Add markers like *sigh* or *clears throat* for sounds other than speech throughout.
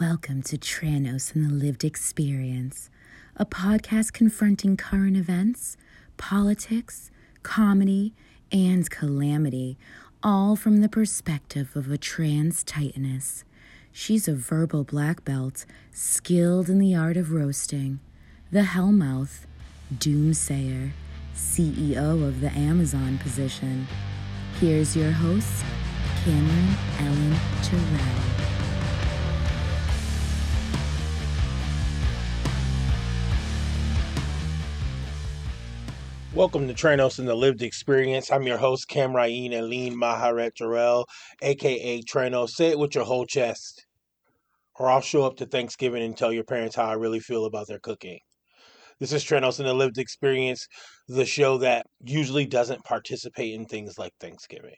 Welcome to Tranos and the Lived Experience, a podcast confronting current events, politics, comedy, and calamity, all from the perspective of a trans titaness. She's a verbal black belt, skilled in the art of roasting, the Hellmouth, Doomsayer, CEO of the Amazon position. Here's your host, Cameron Ellen Terrell. Welcome to Tranos and the Lived Experience. I'm your host, Cam Ryan Aline Maharet Jarrell, aka Tranos. Say it with your whole chest, or I'll show up to Thanksgiving and tell your parents how I really feel about their cooking. This is Tranos and the Lived Experience, the show that usually doesn't participate in things like Thanksgiving.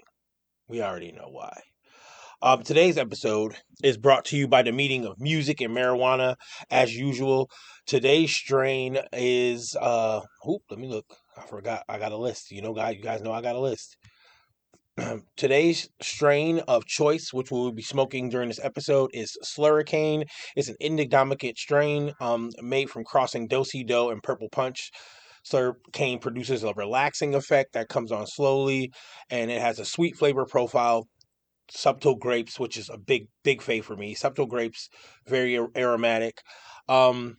We already know why. Um, today's episode is brought to you by the meeting of music and marijuana. As usual, today's strain is uh, let me look. I forgot. I got a list. You know, guys, you guys know I got a list. *clears throat* Today's strain of choice, which we will be smoking during this episode, is Slurricane. It's an indignomicate strain um, made from crossing Dosi Do and Purple Punch. Slurricane produces a relaxing effect that comes on slowly, and it has a sweet flavor profile. Subtle grapes, which is a big, big fave for me. Subtle grapes, very aromatic. Um,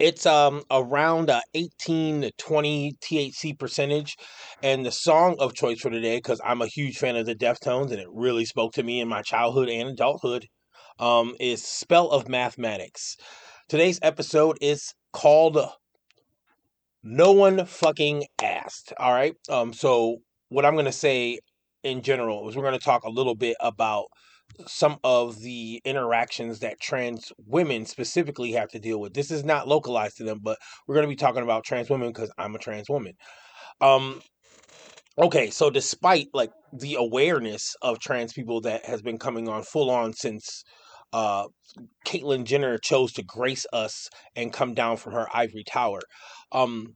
it's um around a 18 to 20 THC percentage, and the song of choice for today, because I'm a huge fan of the Deftones, and it really spoke to me in my childhood and adulthood, um, is "Spell of Mathematics." Today's episode is called "No One Fucking Asked." All right, um, so what I'm gonna say in general is we're gonna talk a little bit about some of the interactions that trans women specifically have to deal with. This is not localized to them, but we're going to be talking about trans women because I'm a trans woman. Um, okay, so despite like the awareness of trans people that has been coming on full on since uh, Caitlyn Jenner chose to grace us and come down from her ivory tower. Um,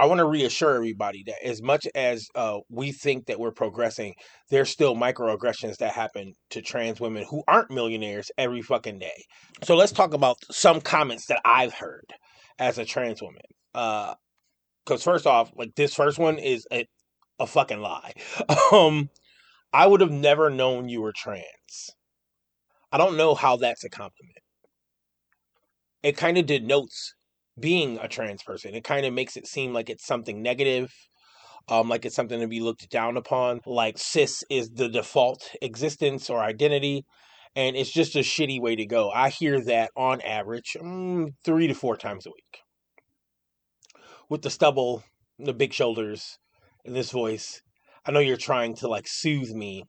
I want to reassure everybody that as much as uh, we think that we're progressing, there's still microaggressions that happen to trans women who aren't millionaires every fucking day. So let's talk about some comments that I've heard as a trans woman. Because uh, first off, like this first one is a, a fucking lie. *laughs* um, I would have never known you were trans. I don't know how that's a compliment. It kind of denotes being a trans person. It kind of makes it seem like it's something negative, um, like it's something to be looked down upon, like cis is the default existence or identity. And it's just a shitty way to go. I hear that on average mm, three to four times a week. With the stubble, the big shoulders, and this voice, I know you're trying to like soothe me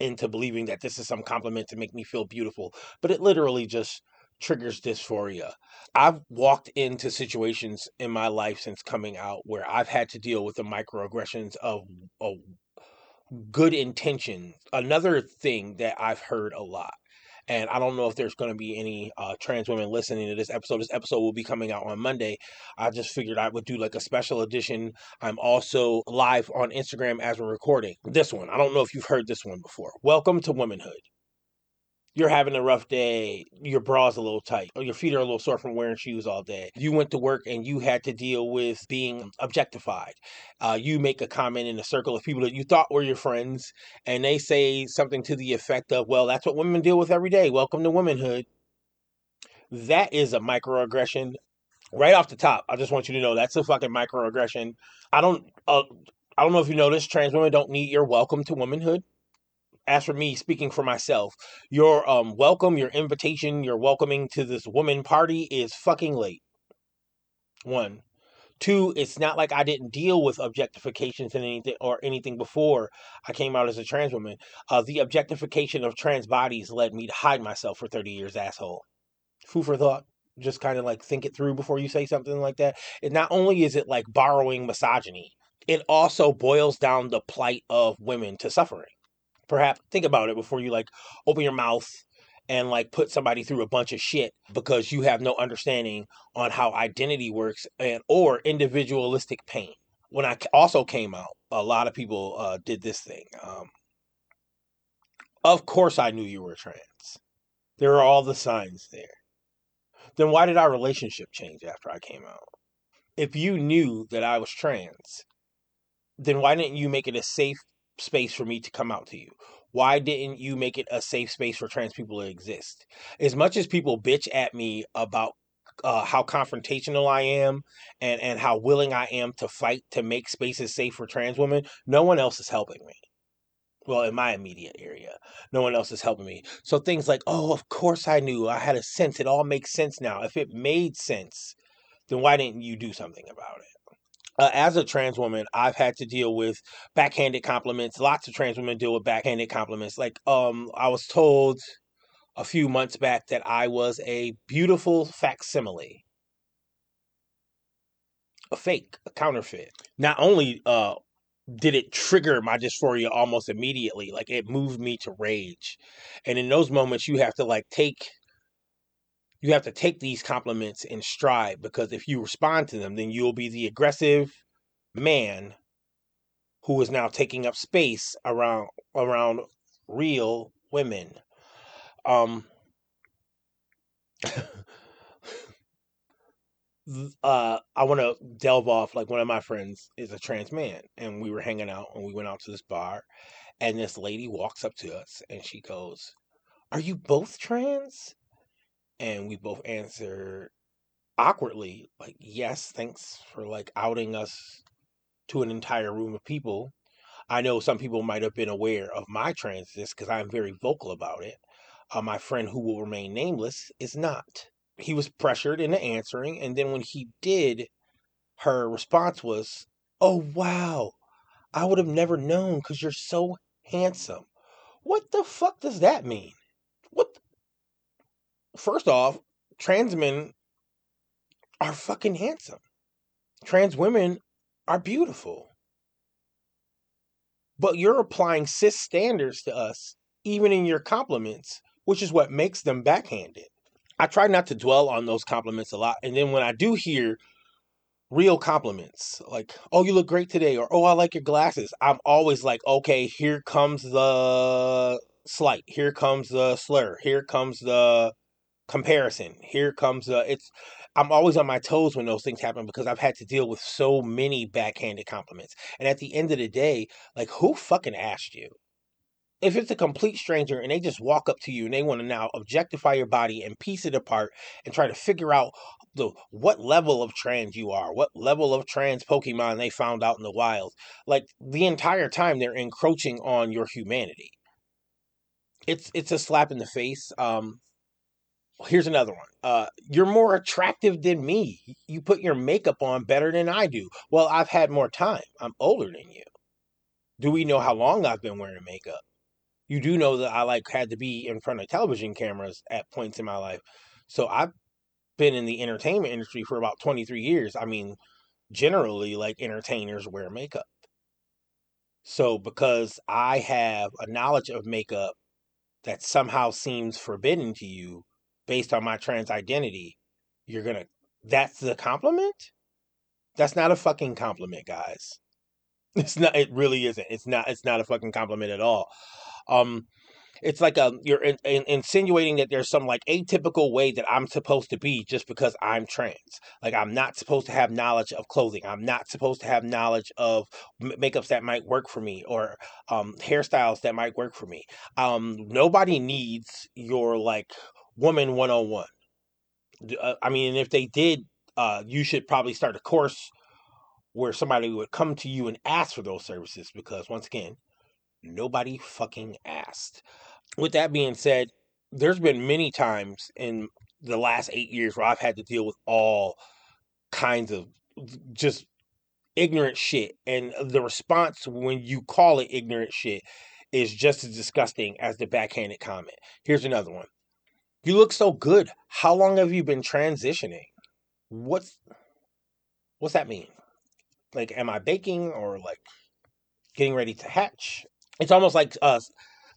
into believing that this is some compliment to make me feel beautiful, but it literally just triggers dysphoria. I've walked into situations in my life since coming out where I've had to deal with the microaggressions of, of good intention. Another thing that I've heard a lot, and I don't know if there's going to be any uh, trans women listening to this episode. This episode will be coming out on Monday. I just figured I would do like a special edition. I'm also live on Instagram as we're recording this one. I don't know if you've heard this one before. Welcome to womanhood you're having a rough day, your bra's a little tight, or your feet are a little sore from wearing shoes all day. You went to work and you had to deal with being objectified. Uh, you make a comment in a circle of people that you thought were your friends, and they say something to the effect of, Well, that's what women deal with every day. Welcome to womanhood. That is a microaggression. Right off the top, I just want you to know that's a fucking microaggression. I don't, uh, I don't know if you noticed, trans women don't need your welcome to womanhood as for me speaking for myself, your um welcome, your invitation, your welcoming to this woman party is fucking late. One. Two, it's not like I didn't deal with objectifications and anything or anything before I came out as a trans woman. Uh, the objectification of trans bodies led me to hide myself for 30 years, asshole. Food for thought. Just kind of like think it through before you say something like that. And not only is it like borrowing misogyny, it also boils down the plight of women to suffering perhaps think about it before you like open your mouth and like put somebody through a bunch of shit because you have no understanding on how identity works and or individualistic pain. When I also came out, a lot of people uh, did this thing. Um, of course, I knew you were trans. There are all the signs there. Then why did our relationship change after I came out? If you knew that I was trans, then why didn't you make it a safe space for me to come out to you? Why didn't you make it a safe space for trans people to exist? As much as people bitch at me about uh, how confrontational I am and, and how willing I am to fight to make spaces safe for trans women, no one else is helping me. Well, in my immediate area, no one else is helping me. So things like, oh, of course I knew. I had a sense. It all makes sense now. If it made sense, then why didn't you do something about it? Uh, as a trans woman, I've had to deal with backhanded compliments. Lots of trans women deal with backhanded compliments. Like, um, I was told a few months back that I was a beautiful facsimile, a fake, a counterfeit. Not only uh, did it trigger my dysphoria almost immediately, like it moved me to rage. And in those moments, you have to like take you have to take these compliments in stride because if you respond to them, then you'll be the aggressive man who is now taking up space around around real women. Um *laughs* uh I want to delve off like one of my friends is a trans man and we were hanging out and we went out to this bar and this lady walks up to us and she goes, "Are you both trans?" And we both answer awkwardly like yes thanks for like outing us to an entire room of people. I know some people might have been aware of my transness because i'm very vocal about it. Uh, my friend who will remain nameless is not. He was pressured into answering and then when he did her response was oh wow. I would have never known because you're so handsome. What the fuck does that mean? What first off, trans men are fucking handsome. Trans women are beautiful. But you're applying cis standards to us, even in your compliments, which is what makes them backhanded. I try not to dwell on those compliments a lot. And then when I do hear real compliments, like, oh, you look great today, or oh, I like your glasses, I'm always like, okay, here comes the slight, here comes the slur, here comes the comparison. Here comes uh it's I'm always on my toes when those things happen because I've had to deal with so many backhanded compliments. And at the end of the day, like who fucking asked you? If it's a complete stranger and they just walk up to you and they want to now objectify your body and piece it apart and try to figure out the what level of trans you are, what level of trans Pokemon they found out in the wild, like the entire time they're encroaching on your humanity. It's it's a slap in the face. Um, here's another one. Uh, you're more attractive than me. You put your makeup on better than I do. Well, I've had more time. I'm older than you. Do we know how long I've been wearing makeup? You do know that I like had to be in front of television cameras at points in my life. So I've been in the entertainment industry for about 23 years. I mean, generally like entertainers wear makeup. So because I have a knowledge of makeup that somehow seems forbidden to you, based on my trans identity, you're gonna that's the compliment? That's not a fucking compliment, guys. *laughs* It's not it really isn't. It's not it's not a fucking compliment at all. Um it's like a um, you're in, in, insinuating that there's some like atypical way that I'm supposed to be just because I'm trans. Like I'm not supposed to have knowledge of clothing. I'm not supposed to have knowledge of makeups that might work for me or um, hairstyles that might work for me. Um, nobody needs your like Woman 101. Uh, I mean, if they did, uh, you should probably start a course where somebody would come to you and ask for those services because, once again, nobody fucking asked. With that being said, there's been many times in the last eight years where I've had to deal with all kinds of just ignorant shit. And the response when you call it ignorant shit is just as disgusting as the backhanded comment. Here's another one. You look so good. How long have you been transitioning? What's what's that mean? Like, am I baking or like getting ready to hatch? It's almost like uh,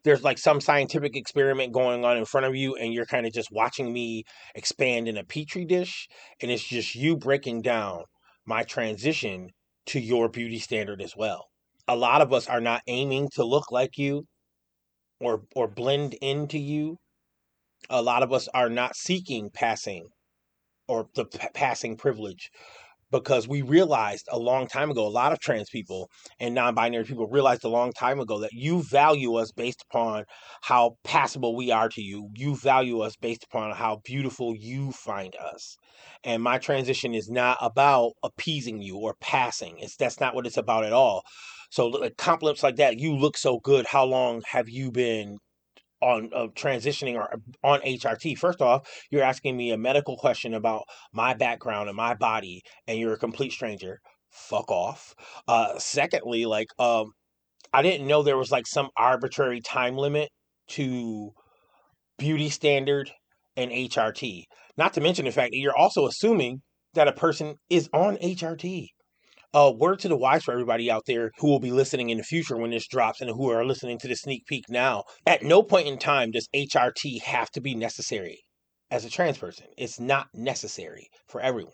there's like some scientific experiment going on in front of you, and you're kind of just watching me expand in a petri dish, and it's just you breaking down my transition to your beauty standard as well. A lot of us are not aiming to look like you or or blend into you a lot of us are not seeking passing or the p- passing privilege because we realized a long time ago, a lot of trans people and non binary people realized a long time ago that you value us based upon how passable we are to you. You value us based upon how beautiful you find us. And my transition is not about appeasing you or passing. It's that's not what it's about at all. So like compliments like that, you look so good. How long have you been on uh, transitioning or on HRT. First off, you're asking me a medical question about my background and my body, and you're a complete stranger. Fuck off. Uh, secondly, like um, I didn't know there was like some arbitrary time limit to beauty standard and HRT. Not to mention the fact that you're also assuming that a person is on HRT. Uh, word to the wise for everybody out there who will be listening in the future when this drops and who are listening to the sneak peek now. At no point in time does HRT have to be necessary as a trans person. It's not necessary for everyone.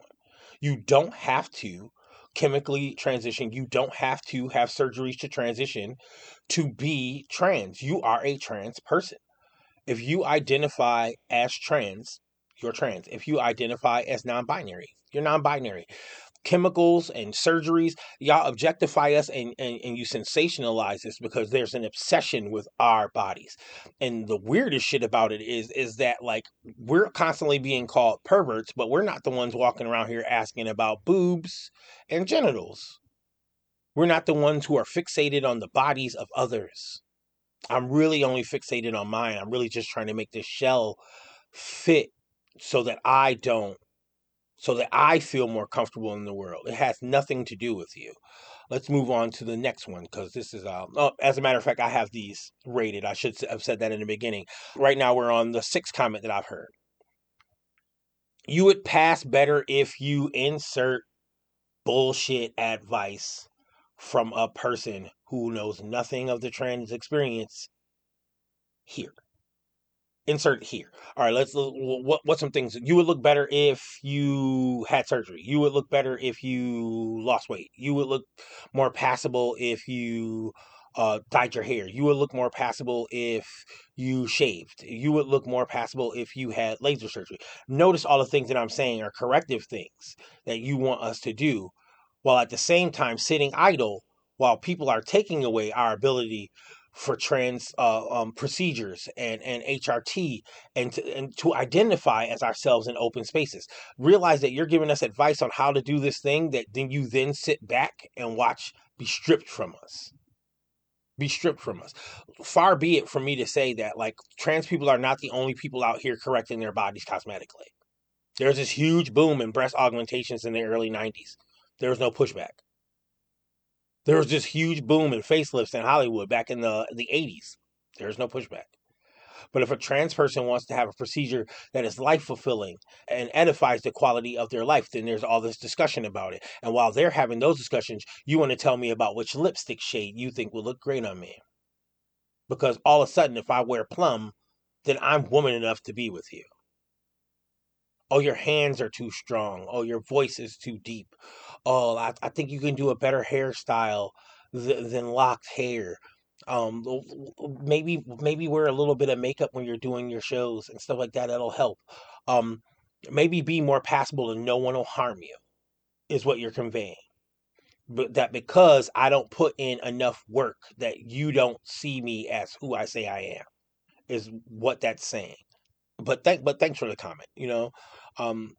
You don't have to chemically transition. You don't have to have surgeries to transition to be trans. You are a trans person. If you identify as trans, you're trans. If you identify as non binary, you're non binary chemicals and surgeries y'all objectify us and, and, and you sensationalize us because there's an obsession with our bodies. And the weirdest shit about it is is that like we're constantly being called perverts but we're not the ones walking around here asking about boobs and genitals. We're not the ones who are fixated on the bodies of others. I'm really only fixated on mine. I'm really just trying to make this shell fit so that i don't so that I feel more comfortable in the world. It has nothing to do with you. Let's move on to the next one because this is, uh, oh, as a matter of fact, I have these rated. I should have said that in the beginning. Right now, we're on the sixth comment that I've heard. You would pass better if you insert bullshit advice from a person who knows nothing of the trans experience here insert here. All right, let's look, what what's some things you would look better if you had surgery. You would look better if you lost weight. You would look more passable if you uh, dyed your hair. You would look more passable if you shaved. You would look more passable if you had laser surgery. Notice all the things that I'm saying are corrective things that you want us to do, while at the same time sitting idle while people are taking away our ability for trans uh, um, procedures and, and HRT and to, and to identify as ourselves in open spaces. Realize that you're giving us advice on how to do this thing that then you then sit back and watch be stripped from us. Be stripped from us. Far be it from me to say that like trans people are not the only people out here correcting their bodies cosmetically. There's this huge boom in breast augmentations in the early 90s. There was no pushback. There was this huge boom in facelifts in Hollywood back in the, the 80s. There's no pushback. But if a trans person wants to have a procedure that is life fulfilling and edifies the quality of their life, then there's all this discussion about it. And while they're having those discussions, you want to tell me about which lipstick shade you think will look great on me. Because all of a sudden, if I wear plum, then I'm woman enough to be with you. Oh, your hands are too strong. Oh, your voice is too deep. Oh, I, I think you can do a better hairstyle th- than locked hair. Um, maybe maybe wear a little bit of makeup when you're doing your shows and stuff like that. That'll help. Um, maybe be more passable and no one will harm you, is what you're conveying. But that because I don't put in enough work that you don't see me as who I say I am, is what that's saying. But thank but thanks for the comment. You know, um,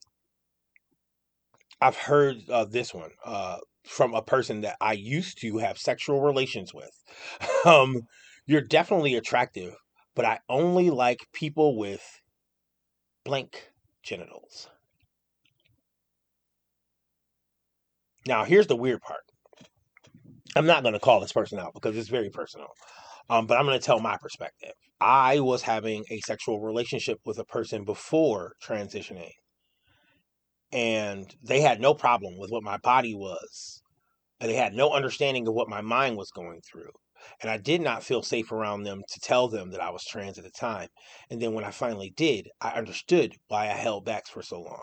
I've heard uh, this one uh, from a person that I used to have sexual relations with. *laughs* um, you're definitely attractive, but I only like people with blank genitals. Now, here's the weird part. I'm not going to call this person out because it's very personal. Um, but I'm going to tell my perspective. I was having a sexual relationship with a person before transitioning and they had no problem with what my body was and they had no understanding of what my mind was going through and i did not feel safe around them to tell them that i was trans at the time and then when i finally did i understood why i held back for so long.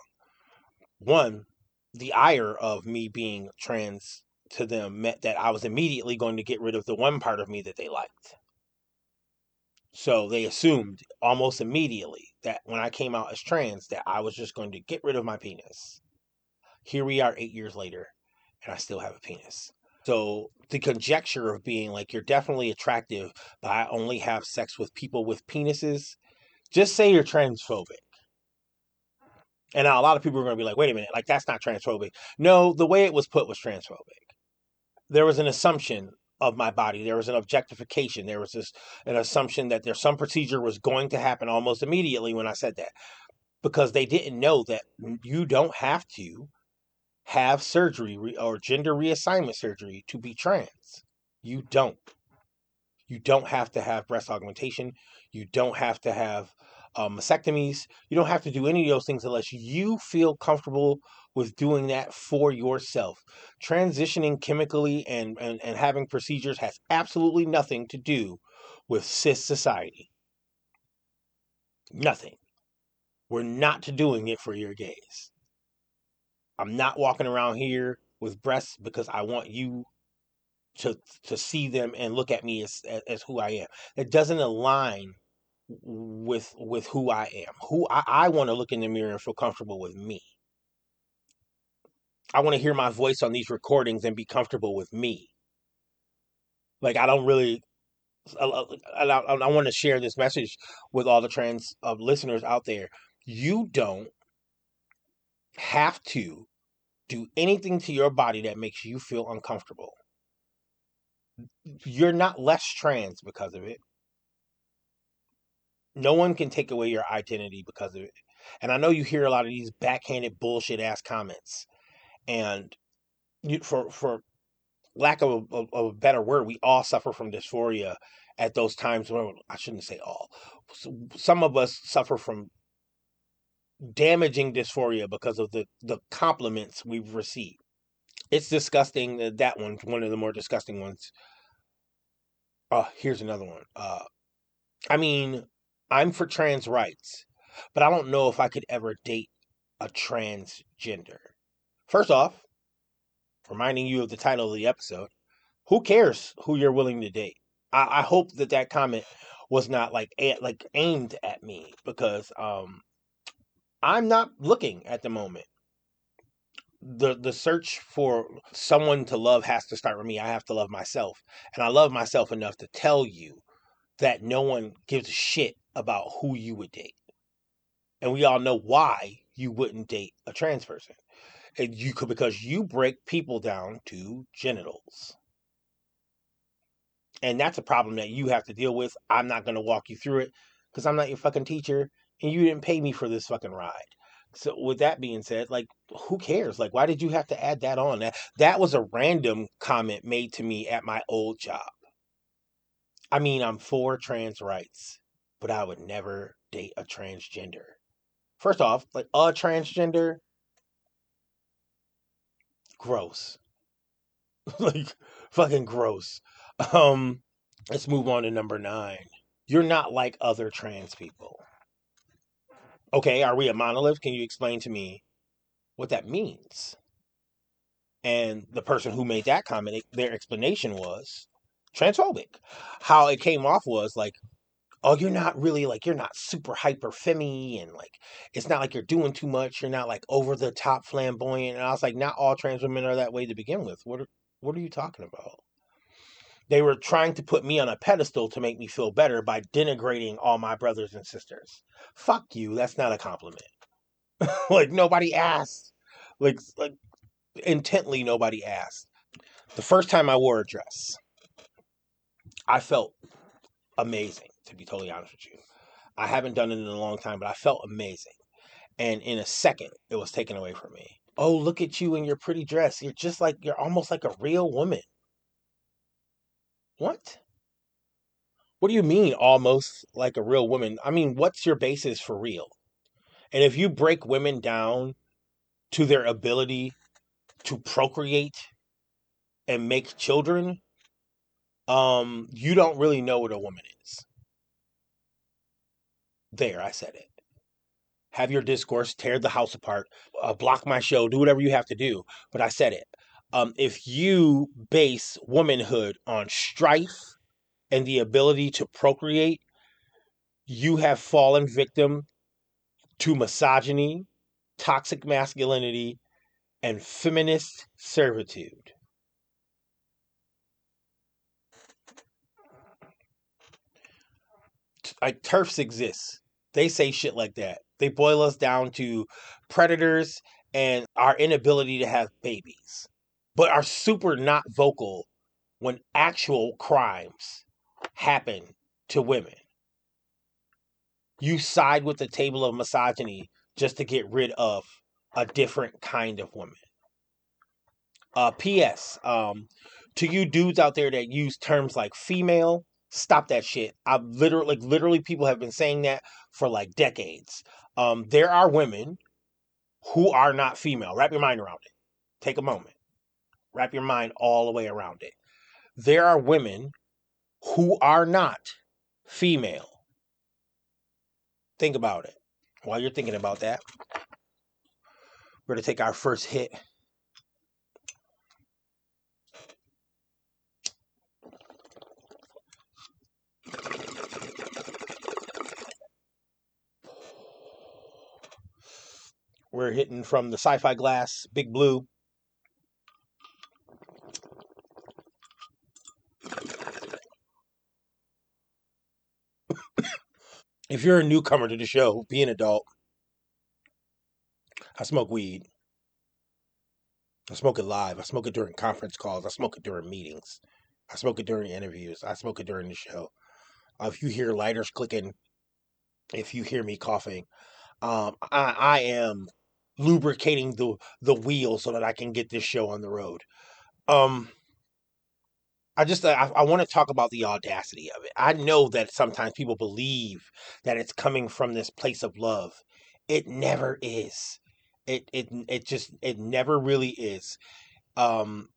One the ire of me being trans to them meant that i was immediately going to get rid of the one part of me that they liked So they assumed almost immediately that when I came out as trans, that I was just going to get rid of my penis. Here we are eight years later, and I still have a penis. So the conjecture of being like you're definitely attractive, but I only have sex with people with penises, just say you're transphobic. And now a lot of people are going to be like, wait a minute, like that's not transphobic. No, the way it was put was transphobic. There was an assumption of my body. There was an objectification. There was this an assumption that there's some procedure was going to happen almost immediately when I said that. Because they didn't know that you don't have to have surgery or gender reassignment surgery to be trans. You don't. You don't have to have breast augmentation. You don't have to have um, mastectomies. You don't have to do any of those things unless you feel comfortable with doing that for yourself. Transitioning chemically and, and, and having procedures has absolutely nothing to do with cis society. Nothing. We're not doing it for your gaze. I'm not walking around here with breasts because I want you to to see them and look at me as as, as who I am. It doesn't align with with who I am. Who I, I want to look in the mirror and feel comfortable with me. I want to hear my voice on these recordings and be comfortable with me. Like I don't really I, I, I want to share this message with all the trans uh, listeners out there. You don't have to do anything to your body that makes you feel uncomfortable. You're not less trans because of it. No one can take away your identity because of it. And I know you hear a lot of these backhanded bullshit ass comments. And you, for for lack of a, of a better word, we all suffer from dysphoria at those times when I shouldn't say all. Some of us suffer from damaging dysphoria because of the the compliments we've received. It's disgusting. That one, one of the more disgusting ones. Oh, here's another one. Uh, I mean, I'm for trans rights, but I don't know if I could ever date a transgender. First off, reminding you of the title of the episode, who cares who you're willing to date? I, I hope that that comment was not like a, like aimed at me because um I'm not looking at the moment. The the search for someone to love has to start with me. I have to love myself. And I love myself enough to tell you that no one gives a shit about who you would date. And we all know why you wouldn't date a trans person. And you could because you break people down to genitals. And that's a problem that you have to deal with. I'm not going to walk you through it because I'm not your fucking teacher and you didn't pay me for this fucking ride. So with that being said, like who cares? Like why did you have to add that on? That that was a random comment made to me at my old job. I mean, I'm for trans rights, but I would never date a transgender. First off, like a transgender gross. *laughs* like fucking gross. Um let's move on to number 9. You're not like other trans people. Okay, are we a monolith? Can you explain to me what that means? And the person who made that comment, their explanation was transphobic. How it came off was like, oh, you're not really like, you're not super hyper femmy and like, it's not like you're doing too much. You're not like over the top flamboyant. And I was like, not all trans women are that way to begin with. What are, what are you talking about? They were trying to put me on a pedestal to make me feel better by denigrating all my brothers and sisters. Fuck you. That's not a compliment. *laughs* like nobody asked. Like like intently nobody asked. The first time I wore a dress, I felt amazing, to be totally honest with you. I haven't done it in a long time, but I felt amazing. And in a second, it was taken away from me. Oh, look at you in your pretty dress. You're just like, you're almost like a real woman. What? What do you mean almost like a real woman? I mean, what's your basis for real? And if you break women down to their ability to procreate and make children, um, you don't really know what a woman is. There, I said it. Have your discourse, tear the house apart, uh, block my show, do whatever you have to do. But I said it um, if you base womanhood on strife and the ability to procreate, you have fallen victim to misogyny, toxic masculinity, and feminist servitude. Like TERFs exist. They say shit like that. They boil us down to predators and our inability to have babies, but are super not vocal when actual crimes happen to women. You side with the table of misogyny just to get rid of a different kind of woman. Uh, P.S. Um, to you dudes out there that use terms like female, stop that shit. I've literally, like, literally, people have been saying that for like decades. Um, there are women who are not female. Wrap your mind around it. Take a moment. Wrap your mind all the way around it. There are women who are not female. Think about it. While you're thinking about that, we're going to take our first hit. We're hitting from the sci fi glass, Big Blue. *coughs* if you're a newcomer to the show, be an adult. I smoke weed. I smoke it live. I smoke it during conference calls. I smoke it during meetings. I smoke it during interviews. I smoke it during the show. If you hear lighters clicking, if you hear me coughing, um, I, I am lubricating the the wheel so that I can get this show on the road. Um, I just I, I want to talk about the audacity of it. I know that sometimes people believe that it's coming from this place of love. It never is. It it it just it never really is. Um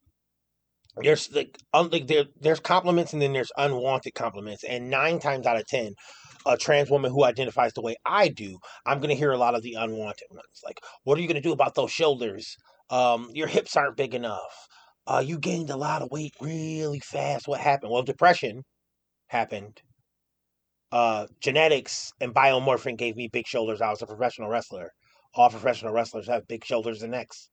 there's like, un, like there there's compliments and then there's unwanted compliments and 9 times out of 10 a trans woman who identifies the way I do, I'm going to hear a lot of the unwanted ones. Like, what are you going to do about those shoulders? Um, your hips aren't big enough uh, you gained a lot of weight really fast. What happened? Well, depression happened. Uh, genetics and biomorphing gave me big shoulders. I was a professional wrestler. All professional wrestlers have big shoulders and necks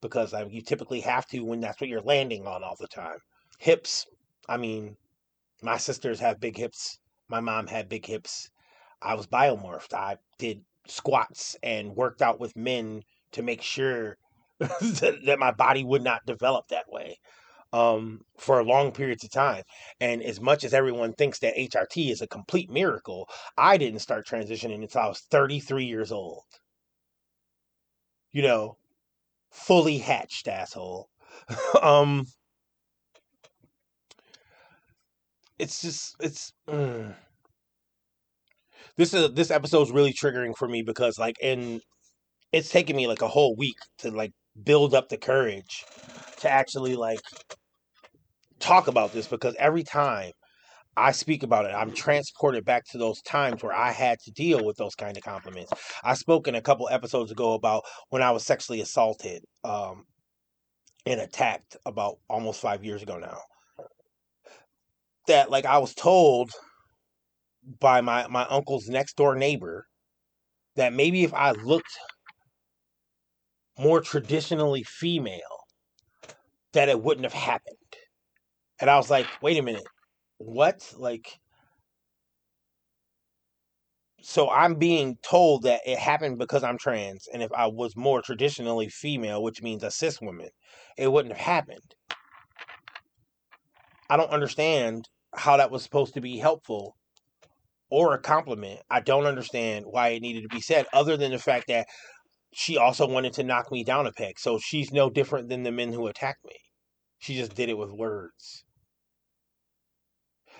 because mean, you typically have to when that's what you're landing on all the time. Hips, I mean, my sisters have big hips. My mom had big hips. I was biomorphed. I did squats and worked out with men to make sure *laughs* that my body would not develop that way um, for long periods of time. And as much as everyone thinks that HRT is a complete miracle, I didn't start transitioning until I was 33 years old. You know, fully hatched asshole. *laughs* um, it's just it's. Mm. This is this episode's really triggering for me because like in it's taken me like a whole week to like build up the courage to actually like talk about this because every time I speak about it, I'm transported back to those times where I had to deal with those kind of compliments. I spoke in a couple episodes ago about when I was sexually assaulted um, and attacked about almost five years ago now. That like I was told by my my uncle's next door neighbor that maybe if I looked more traditionally female, that it wouldn't have happened. And I was like, wait a minute, what? Like, so I'm being told that it happened because I'm trans, and if I was more traditionally female, which means a cis woman, it wouldn't have happened. I don't understand how that was supposed to be helpful or a compliment. I don't understand why it needed to be said, other than the fact that she also wanted to knock me down a peg. So she's no different than the men who attacked me. She just did it with words.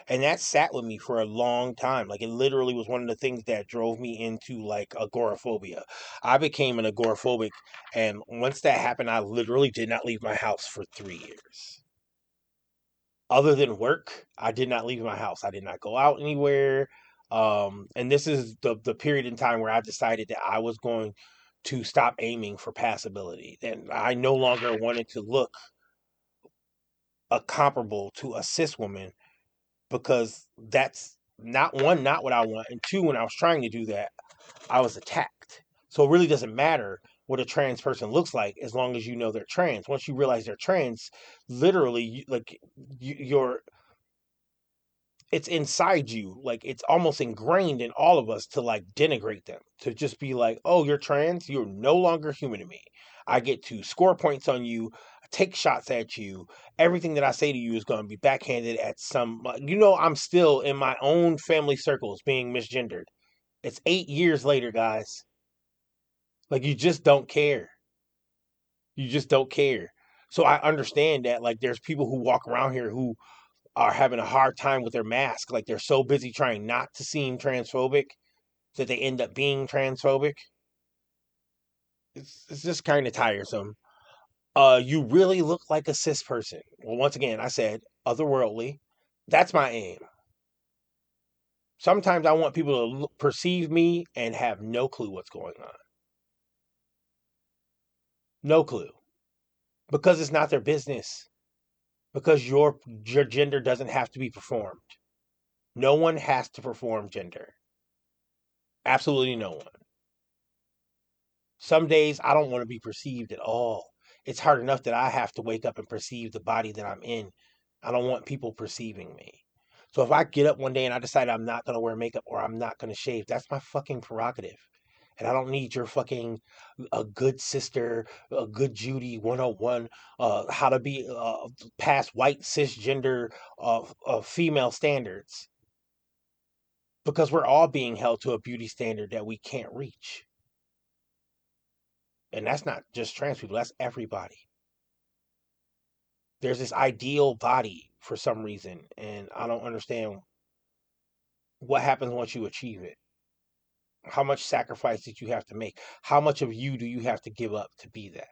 And that sat with me for a long time. Like it literally was one of the things that drove me into like agoraphobia. I became an agoraphobic. And once that happened, I literally did not leave my house for three years. Other than work, I did not leave my house. I did not go out anywhere. Um, and this is the the period in time where I decided that I was going to stop aiming for passability. And I no longer wanted to look a comparable to a cis woman because that's not one, not what I want, and two, when I was trying to do that, I was attacked. So it really doesn't matter what a trans person looks like as long as you know they're trans. Once you realize they're trans, literally, like you're it's inside you like it's almost ingrained in all of us to like denigrate them to just be like oh you're trans? You're no longer human to me. I get to score points on you take shots at you. Everything that i say to you is going to be backhanded at some you know i'm still in my own family circles being misgendered. It's eight years later guys like you just don't care you just don't care so i understand that like there's people who walk around here who are having a hard time with their mask. Like they're so busy trying not to seem transphobic that they end up being transphobic. It's, it's just kind of tiresome. Uh, you really look like a cis person. Well, once again, I said otherworldly. That's my aim. Sometimes I want people to perceive me and have no clue what's going on. No clue. Because it's not their business because your your gender doesn't have to be performed. No one has to perform gender. Absolutely no one. Some days I don't want to be perceived at all. It's hard enough that I have to wake up and perceive the body that I'm in. I don't want people perceiving me. So if I get up one day and I decide I'm not going to wear makeup or I'm not going to shave, that's my fucking prerogative and I don't need your fucking a good sister, a good Judy 101, uh, how to be uh, past white cisgender uh, uh, female standards. Because we're all being held to a beauty standard that we can't reach. And that's not just trans people, that's everybody. There's this ideal body for some reason, and I don't understand what happens once you achieve it. How much sacrifice did you have to make? How much of you do you have to give up to be that?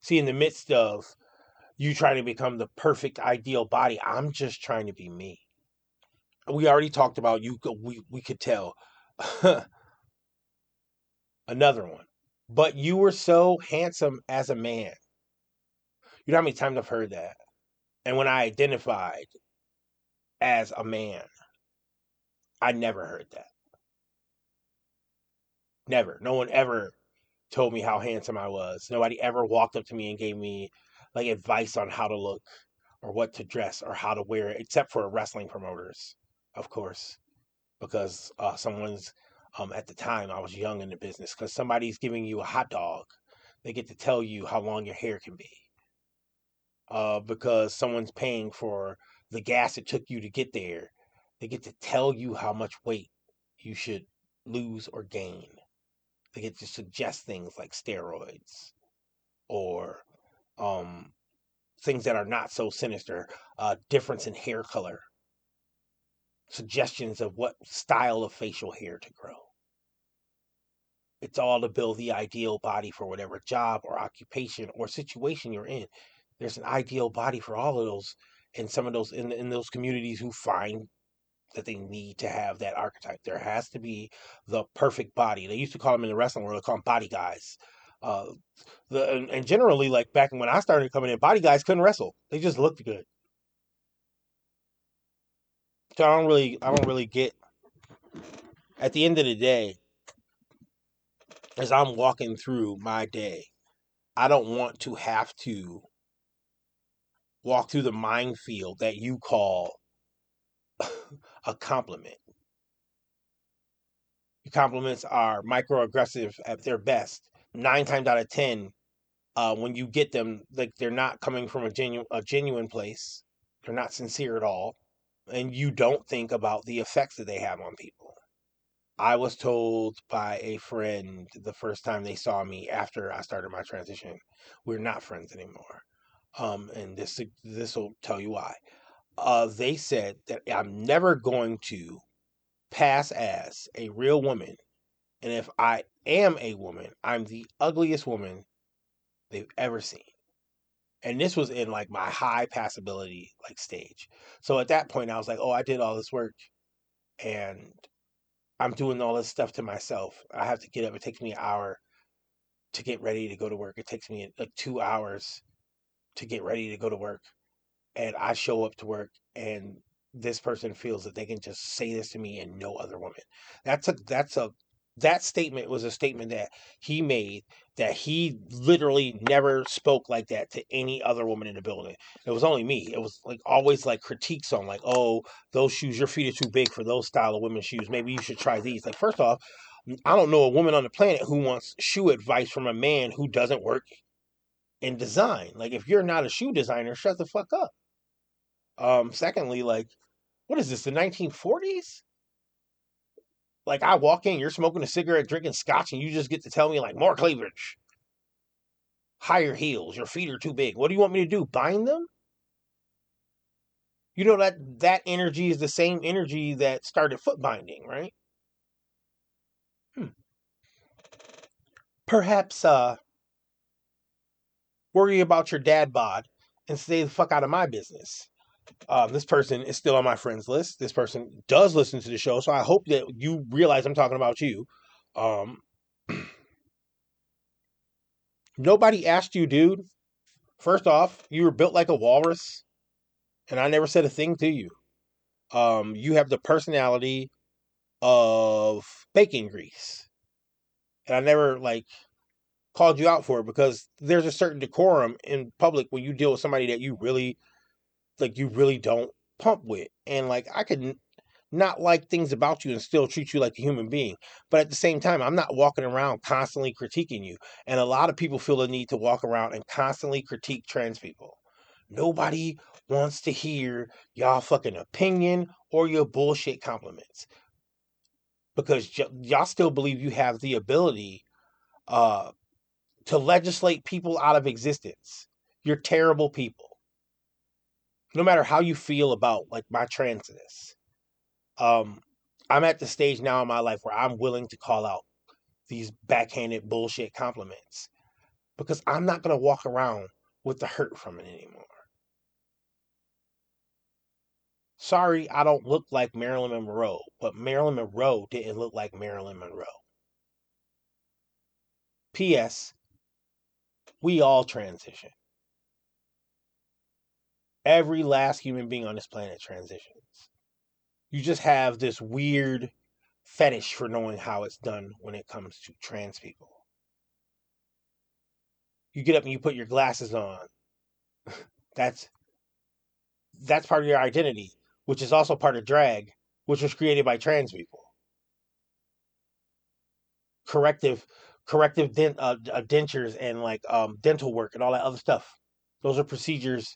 See, in the midst of you trying to become the perfect ideal body, I'm just trying to be me. We already talked about you. We we could tell. *laughs* Another one. But you were so handsome as a man. You know how many times I've heard that? And when I identified as a man, I never heard that. Never. No one ever told me how handsome I was. Nobody ever walked up to me and gave me like advice on how to look or what to dress or how to wear except for wrestling promoters, of course, because uh, someone's um, at the time I was young in the business because somebody's giving you a hot dog. They get to tell you how long your hair can be. Uh, because someone's paying for the gas it took you to get there they get to tell you how much weight you should lose or gain. They get to suggest things like steroids or um, things that are not so sinister, uh, difference in hair color, suggestions of what style of facial hair to grow. It's all to build the ideal body for whatever job or occupation or situation you're in. There's an ideal body for all of those and some of those in, in those communities who find that they need to have that archetype. There has to be the perfect body. They used to call them in the wrestling world, they call them body guys. Uh, the and, and generally, like back when I started coming in, body guys couldn't wrestle. They just looked good. So I don't really, I don't really get. At the end of the day, as I'm walking through my day, I don't want to have to walk through the minefield that you call *laughs* a compliment. Your compliments are microaggressive at their best. Nine times out of ten, uh, when you get them, like they're not coming from a genuine a genuine place. They're not sincere at all, and you don't think about the effects that they have on people. I was told by a friend the first time they saw me after I started my transition, we're not friends anymore. Um, and this this will tell you why uh, they said that I'm never going to pass as a real woman. And if I am a woman, I'm the ugliest woman they've ever seen. And this was in like my high passability like stage. So at that point I was like, oh, I did all this work and I'm doing all this stuff to myself. I have to get up. It takes me an hour to get ready to go to work. It takes me like two hours to get ready to go to work and I show up to work and this person feels that they can just say this to me and no other woman. That's a that's a that statement was a statement that he made that he literally never spoke like that to any other woman in the building. It was only me. It was like always like critiques on like, oh, those shoes, your feet are too big for those style of women's shoes. Maybe you should try these. Like, first off, I don't know a woman on the planet who wants shoe advice from a man who doesn't work in design. Like, if you're not a shoe designer, shut the fuck up. Um, secondly, like, what is this, the 1940s? Like I walk in, you're smoking a cigarette, drinking scotch, and you just get to tell me like more cleavage, higher heels, your feet are too big. What do you want me to do? Bind them? You know that that energy is the same energy that started foot binding, right? Hmm. Perhaps uh worry about your dad bod and stay the fuck out of my business um, this person is still on my friends list. This person does listen to the show, so I hope that you realize I'm talking about you. Um, *clears throat* nobody asked you, dude. First off, you were built like a walrus, and I never said a thing to you. Um, you have the personality of bacon grease, and I never like called you out for it because there's a certain decorum in public when you deal with somebody that you really like you really don't pump with. And like I could not like things about you and still treat you like a human being. But at the same time, I'm not walking around constantly critiquing you. And a lot of people feel the need to walk around and constantly critique trans people. Nobody wants to hear y'all fucking opinion or your bullshit compliments. Because y'all still believe you have the ability uh, to legislate people out of existence. You're terrible people no matter how you feel about like my transness, um, I'm at the stage now in my life where I'm willing to call out these backhanded bullshit compliments because I'm not gonna walk around with the hurt from it anymore. Sorry, I don't look like Marilyn Monroe, but Marilyn Monroe didn't look like Marilyn Monroe. P.S. We all transition. Every last human being on this planet transitions. You just have this weird fetish for knowing how it's done when it comes to trans people. You get up and you put your glasses on. *laughs* that's that's part of your identity, which is also part of drag, which was created by trans people. Corrective corrective dent, uh, uh dentures and like um, dental work and all that other stuff. Those are procedures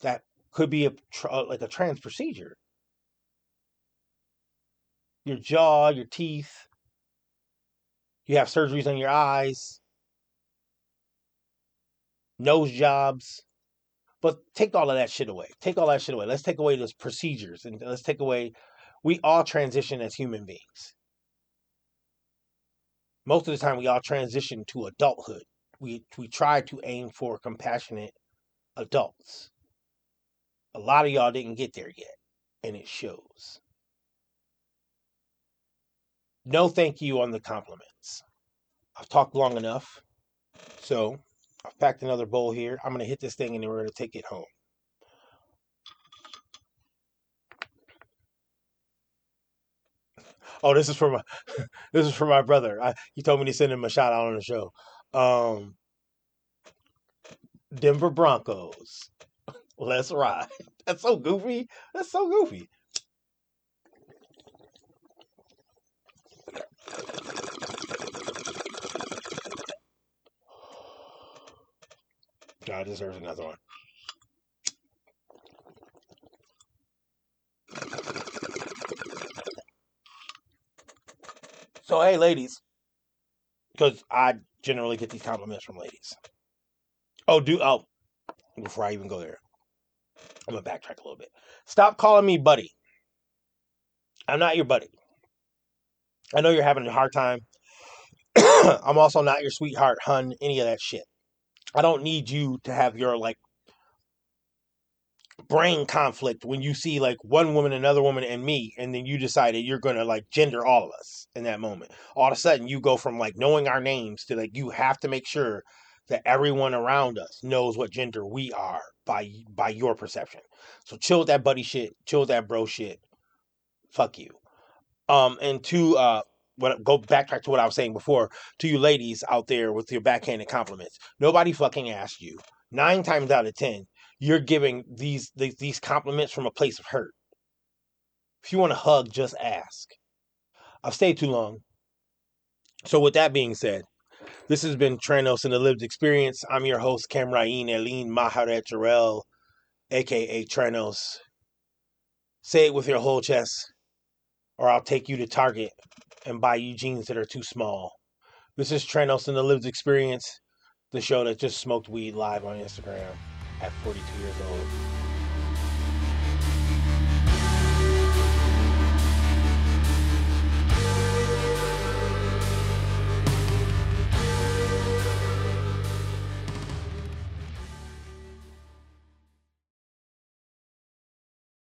that could be a uh, like a trans procedure. Your jaw, your teeth. You have surgeries on your eyes, nose jobs. But take all of that shit away. Take all that shit away. Let's take away those procedures and let's take away. We all transition as human beings. Most of the time, we all transition to adulthood. We we try to aim for compassionate adults. A lot of y'all didn't get there yet, and it shows. No thank you on the compliments. I've talked long enough. So I've packed another bowl here. I'm going to hit this thing and then we're going to take it home. Oh, this is for my *laughs* this is for my brother. I, he told me to send him a shout out on the show. Um, Denver Broncos. Let's ride. *laughs* That's so goofy. That's so goofy. God deserves another one. So, hey, ladies, because I generally get these compliments from ladies. Oh, do oh, before I even go there, I'm gonna backtrack a little bit. Stop calling me buddy. I'm not your buddy. I know you're having a hard time. *coughs* I'm also not your sweetheart, hun, any of that shit. I don't need you to have your like brain conflict when you see like one woman, another woman, and me, and then you decided you're gonna like gender all of us in that moment. All of a sudden, you go from like knowing our names to like you have to make sure that everyone around us knows what gender we are by by your perception. So chill with that buddy shit, chill with that bro shit. Fuck you. Um, and to uh, what go backtrack to what I was saying before to you ladies out there with your backhanded compliments. Nobody fucking asked you. Nine times out of ten, you're giving these these, these compliments from a place of hurt. If you want to hug, just ask. I've stayed too long. So with that being said, this has been Tranos and the Lived Experience. I'm your host, Camrain Eileen Maharet Jarrell, aka Tranos. Say it with your whole chest, or I'll take you to Target and buy you jeans that are too small. This is Tranos and the Lived Experience, the show that just smoked weed live on Instagram at 42 years old.